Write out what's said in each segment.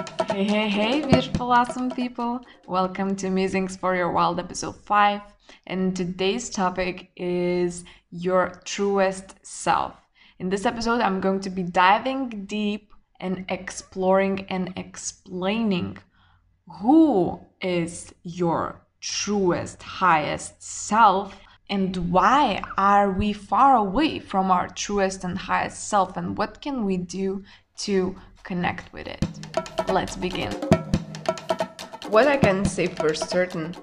Hey, hey, hey, beautiful, awesome people! Welcome to Musings for Your Wild episode 5. And today's topic is your truest self. In this episode, I'm going to be diving deep and exploring and explaining who is your truest, highest self and why are we far away from our truest and highest self and what can we do to connect with it. Let's begin. What I can say for certain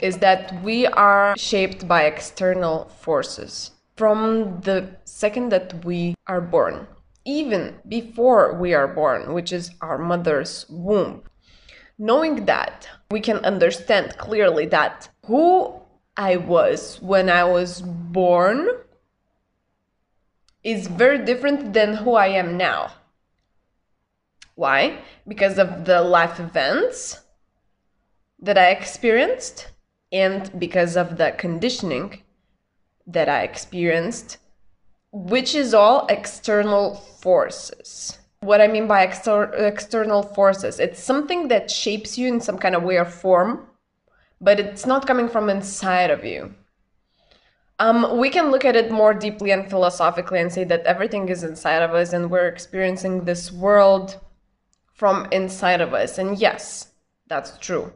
is that we are shaped by external forces from the second that we are born, even before we are born, which is our mother's womb. Knowing that, we can understand clearly that who I was when I was born is very different than who I am now. Why? Because of the life events that I experienced and because of the conditioning that I experienced, which is all external forces. What I mean by exter- external forces, it's something that shapes you in some kind of way or form, but it's not coming from inside of you. Um, we can look at it more deeply and philosophically and say that everything is inside of us and we're experiencing this world from inside of us. And yes, that's true.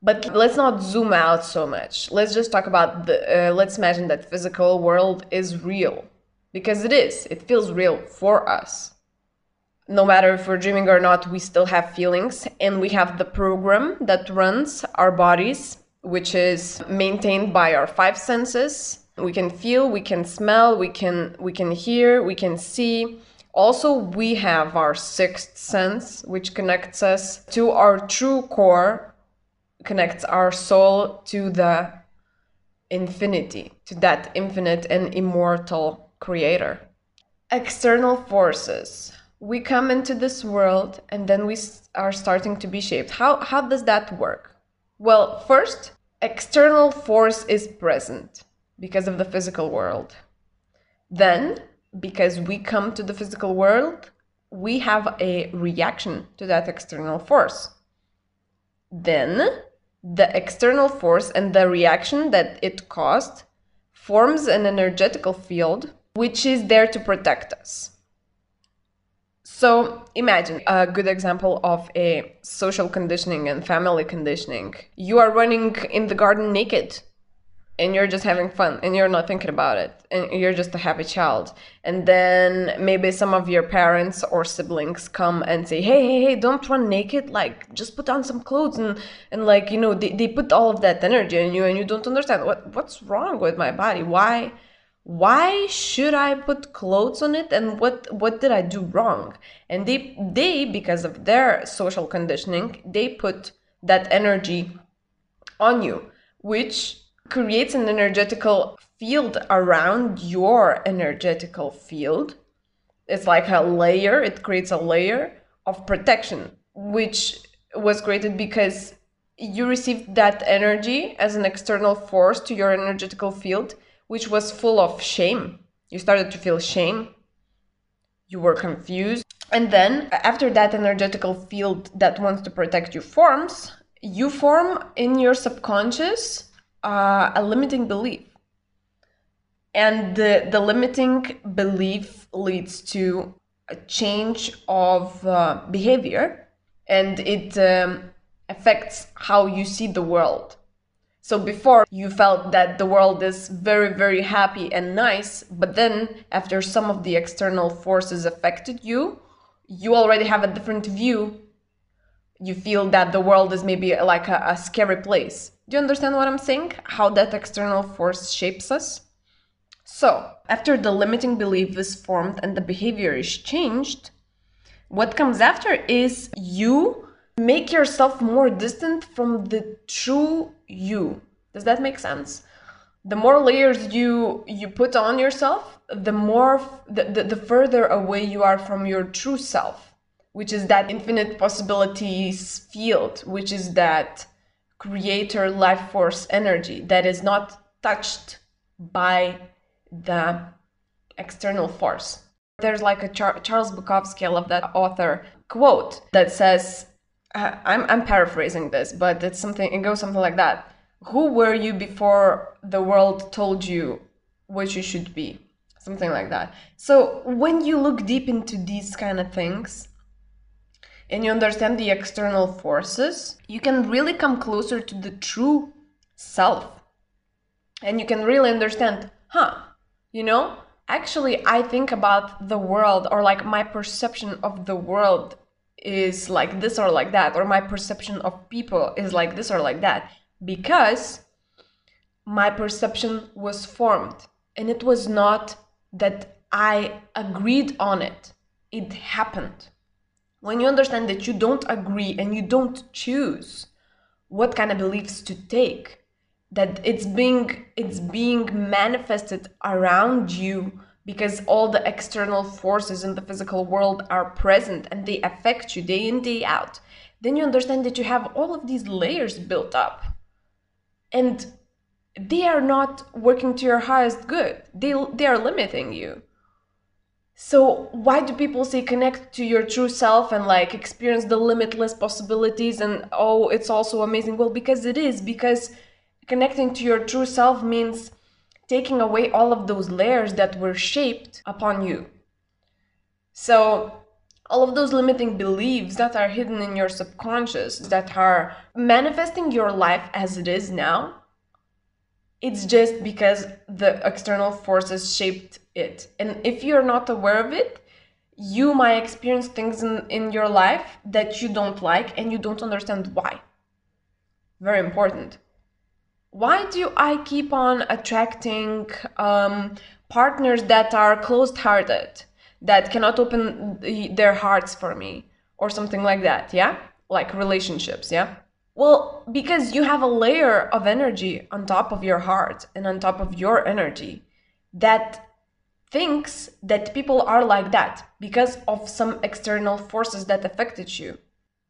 But let's not zoom out so much. Let's just talk about the, uh, let's imagine that physical world is real. Because it is. It feels real for us. No matter if we're dreaming or not, we still have feelings. And we have the program that runs our bodies, which is maintained by our five senses. We can feel, we can smell, we can we can hear, we can see also, we have our sixth sense, which connects us to our true core, connects our soul to the infinity, to that infinite and immortal creator. External forces. We come into this world and then we are starting to be shaped. How, how does that work? Well, first, external force is present because of the physical world. Then because we come to the physical world, we have a reaction to that external force. Then the external force and the reaction that it caused forms an energetical field which is there to protect us. So imagine a good example of a social conditioning and family conditioning. You are running in the garden naked and you're just having fun and you're not thinking about it and you're just a happy child. And then maybe some of your parents or siblings come and say hey hey hey don't run naked like just put on some clothes and and like you know they, they put all of that energy in you and you don't understand what what's wrong with my body? Why why should i put clothes on it and what what did i do wrong? And they they because of their social conditioning they put that energy on you which creates an energetical field around your energetical field. It's like a layer, it creates a layer of protection, which was created because you received that energy as an external force to your energetical field, which was full of shame. You started to feel shame. You were confused. And then, after that energetical field that wants to protect you forms, you form in your subconscious uh, a limiting belief. And the, the limiting belief leads to a change of uh, behavior and it um, affects how you see the world. So before you felt that the world is very, very happy and nice, but then after some of the external forces affected you, you already have a different view. You feel that the world is maybe like a, a scary place. Do you understand what I'm saying? How that external force shapes us? So, after the limiting belief is formed and the behavior is changed, what comes after is you make yourself more distant from the true you. Does that make sense? The more layers you you put on yourself, the more the, the, the further away you are from your true self, which is that infinite possibilities field, which is that creator life force energy that is not touched by the external force. There's like a Char- Charles Bukowski, I love that author. quote that says, uh, I'm, I'm paraphrasing this, but it's something, it goes something like that. Who were you before the world told you what you should be? Something like that. So when you look deep into these kind of things, and you understand the external forces, you can really come closer to the true self. And you can really understand, huh, you know, actually, I think about the world or like my perception of the world is like this or like that, or my perception of people is like this or like that, because my perception was formed and it was not that I agreed on it, it happened when you understand that you don't agree and you don't choose what kind of beliefs to take that it's being it's being manifested around you because all the external forces in the physical world are present and they affect you day in day out then you understand that you have all of these layers built up. And they are not working to your highest good. They they are limiting you so why do people say connect to your true self and like experience the limitless possibilities and oh it's also amazing? Well, because it is because connecting to your true self means taking away all of those layers that were shaped upon you. So all of those limiting beliefs that are hidden in your subconscious that are manifesting your life as it is now it's just because the external forces shaped it. And if you're not aware of it, you might experience things in, in your life that you don't like and you don't understand why. Very important. Why do I keep on attracting um, partners that are closed hearted, that cannot open their hearts for me, or something like that? Yeah? Like relationships, yeah? Well, because you have a layer of energy on top of your heart and on top of your energy that thinks that people are like that because of some external forces that affected you.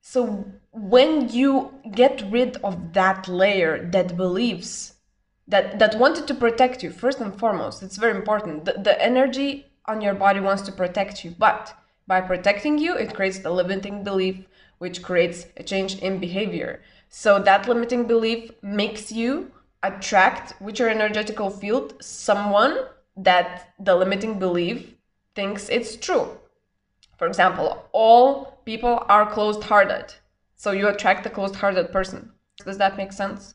So when you get rid of that layer that believes that that wanted to protect you first and foremost, it's very important. The, the energy on your body wants to protect you, but by protecting you, it creates the limiting belief which creates a change in behavior. So that limiting belief makes you attract with your energetical field someone that the limiting belief thinks it's true. For example, all people are closed hearted. So you attract the closed hearted person. Does that make sense?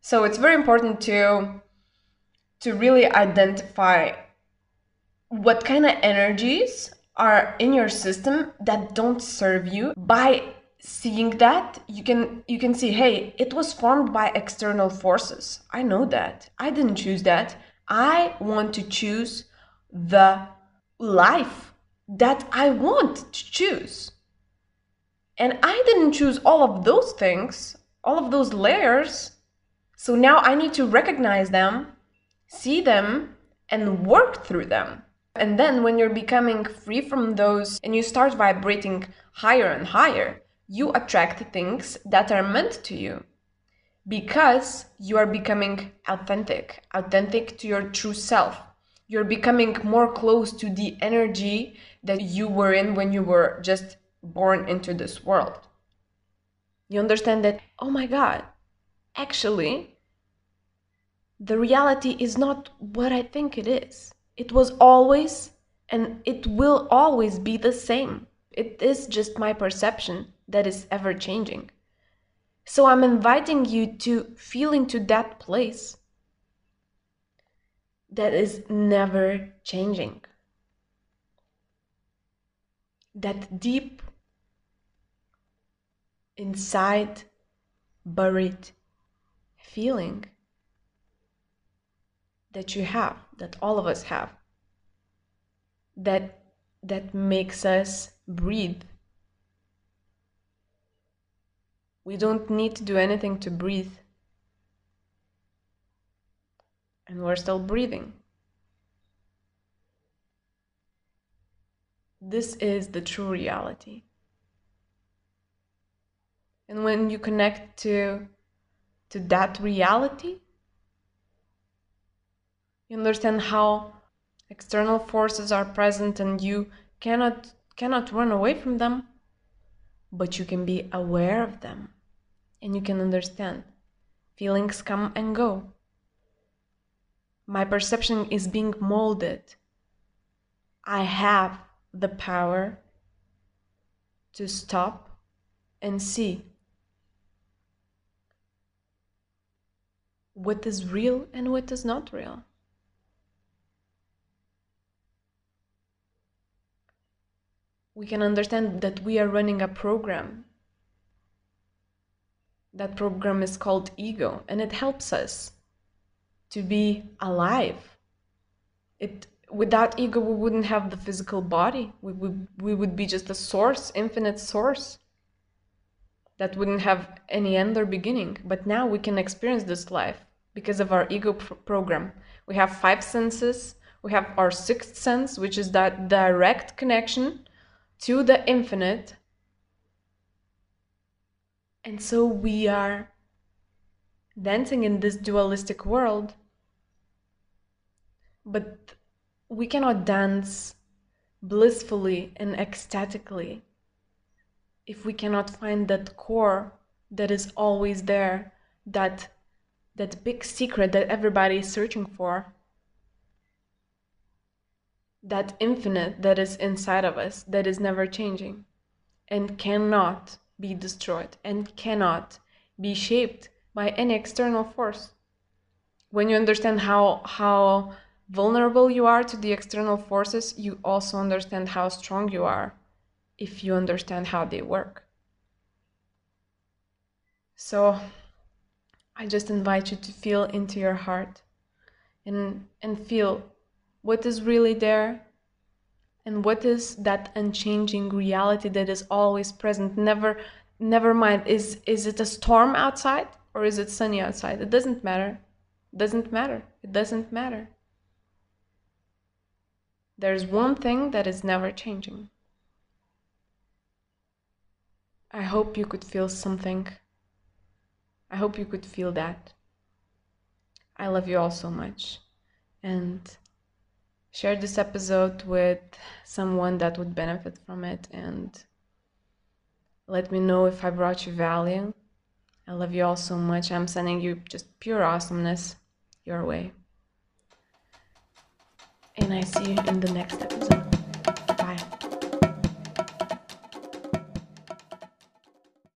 So it's very important to to really identify what kind of energies are in your system that don't serve you by seeing that you can you can see hey it was formed by external forces i know that i didn't choose that i want to choose the life that i want to choose. And i didn't choose all of those things all of those layers. So now i need to recognize them see them and work through them. And then when you're becoming free from those and you start vibrating higher and higher, you attract things that are meant to you because you are becoming authentic, authentic to your true self. You're becoming more close to the energy that you were in when you were just born into this world. You understand that, oh my God, actually, the reality is not what I think it is. It was always and it will always be the same. It is just my perception that is ever changing. So I'm inviting you to feel into that place that is never changing. That deep inside buried feeling that you have, that all of us have, that that makes us breathe. We don't need to do anything to breathe. And we're still breathing. This is the true reality. And when you connect to, to that reality, you understand how external forces are present and you cannot cannot run away from them but you can be aware of them and you can understand. Feelings come and go. My perception is being molded. I have the power to stop and see what is real and what is not real. We can understand that we are running a program. That program is called ego, and it helps us to be alive. It without ego we wouldn't have the physical body. We would we would be just a source, infinite source that wouldn't have any end or beginning. But now we can experience this life because of our ego pr- program. We have five senses. We have our sixth sense, which is that direct connection to the infinite. And so we are dancing in this dualistic world. But we cannot dance blissfully and ecstatically if we cannot find that core that is always there, that that big secret that everybody is searching for, that infinite that is inside of us, that is never changing and cannot be destroyed and cannot be shaped by any external force. When you understand how how vulnerable you are to the external forces, you also understand how strong you are if you understand how they work. So I just invite you to feel into your heart and and feel what is really there and what is that unchanging reality that is always present never never mind is is it a storm outside or is it sunny outside it doesn't matter it doesn't matter it doesn't matter there's one thing that is never changing I hope you could feel something. I hope you could feel that. I love you all so much. And share this episode with someone that would benefit from it and let me know if I brought you value. I love you all so much. I'm sending you just pure awesomeness your way. And I see you in the next episode.